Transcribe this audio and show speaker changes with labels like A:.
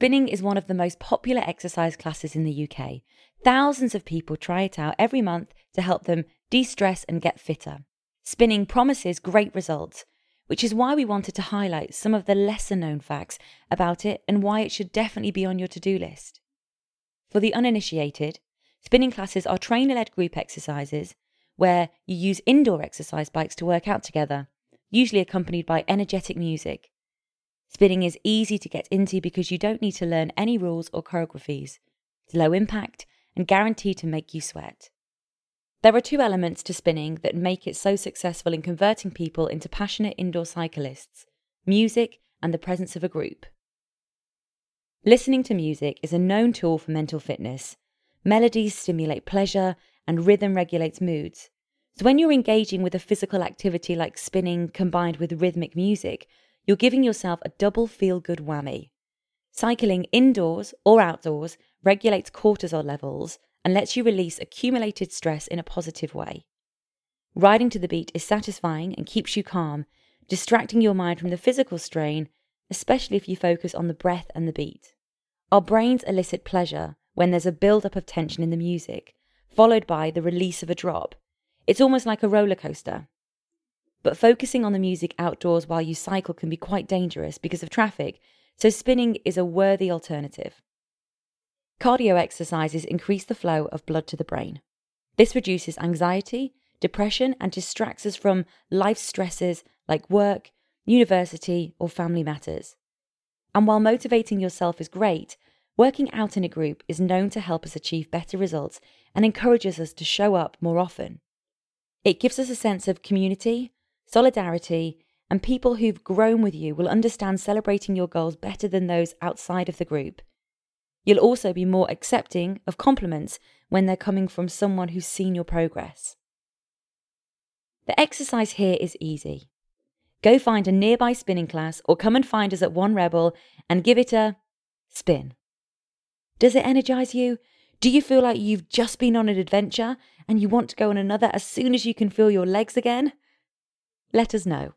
A: Spinning is one of the most popular exercise classes in the UK. Thousands of people try it out every month to help them de stress and get fitter. Spinning promises great results, which is why we wanted to highlight some of the lesser known facts about it and why it should definitely be on your to do list. For the uninitiated, spinning classes are trainer led group exercises where you use indoor exercise bikes to work out together, usually accompanied by energetic music. Spinning is easy to get into because you don't need to learn any rules or choreographies. It's low impact and guaranteed to make you sweat. There are two elements to spinning that make it so successful in converting people into passionate indoor cyclists music and the presence of a group. Listening to music is a known tool for mental fitness. Melodies stimulate pleasure, and rhythm regulates moods. So, when you're engaging with a physical activity like spinning combined with rhythmic music, you're giving yourself a double feel good whammy. Cycling indoors or outdoors regulates cortisol levels and lets you release accumulated stress in a positive way. Riding to the beat is satisfying and keeps you calm, distracting your mind from the physical strain, especially if you focus on the breath and the beat. Our brains elicit pleasure when there's a build up of tension in the music, followed by the release of a drop. It's almost like a roller coaster. But focusing on the music outdoors while you cycle can be quite dangerous because of traffic, so spinning is a worthy alternative. Cardio exercises increase the flow of blood to the brain. This reduces anxiety, depression, and distracts us from life stresses like work, university, or family matters. And while motivating yourself is great, working out in a group is known to help us achieve better results and encourages us to show up more often. It gives us a sense of community, solidarity, and people who've grown with you will understand celebrating your goals better than those outside of the group. You'll also be more accepting of compliments when they're coming from someone who's seen your progress. The exercise here is easy. Go find a nearby spinning class or come and find us at One Rebel and give it a spin. Does it energize you? Do you feel like you've just been on an adventure and you want to go on another as soon as you can feel your legs again? Let us know.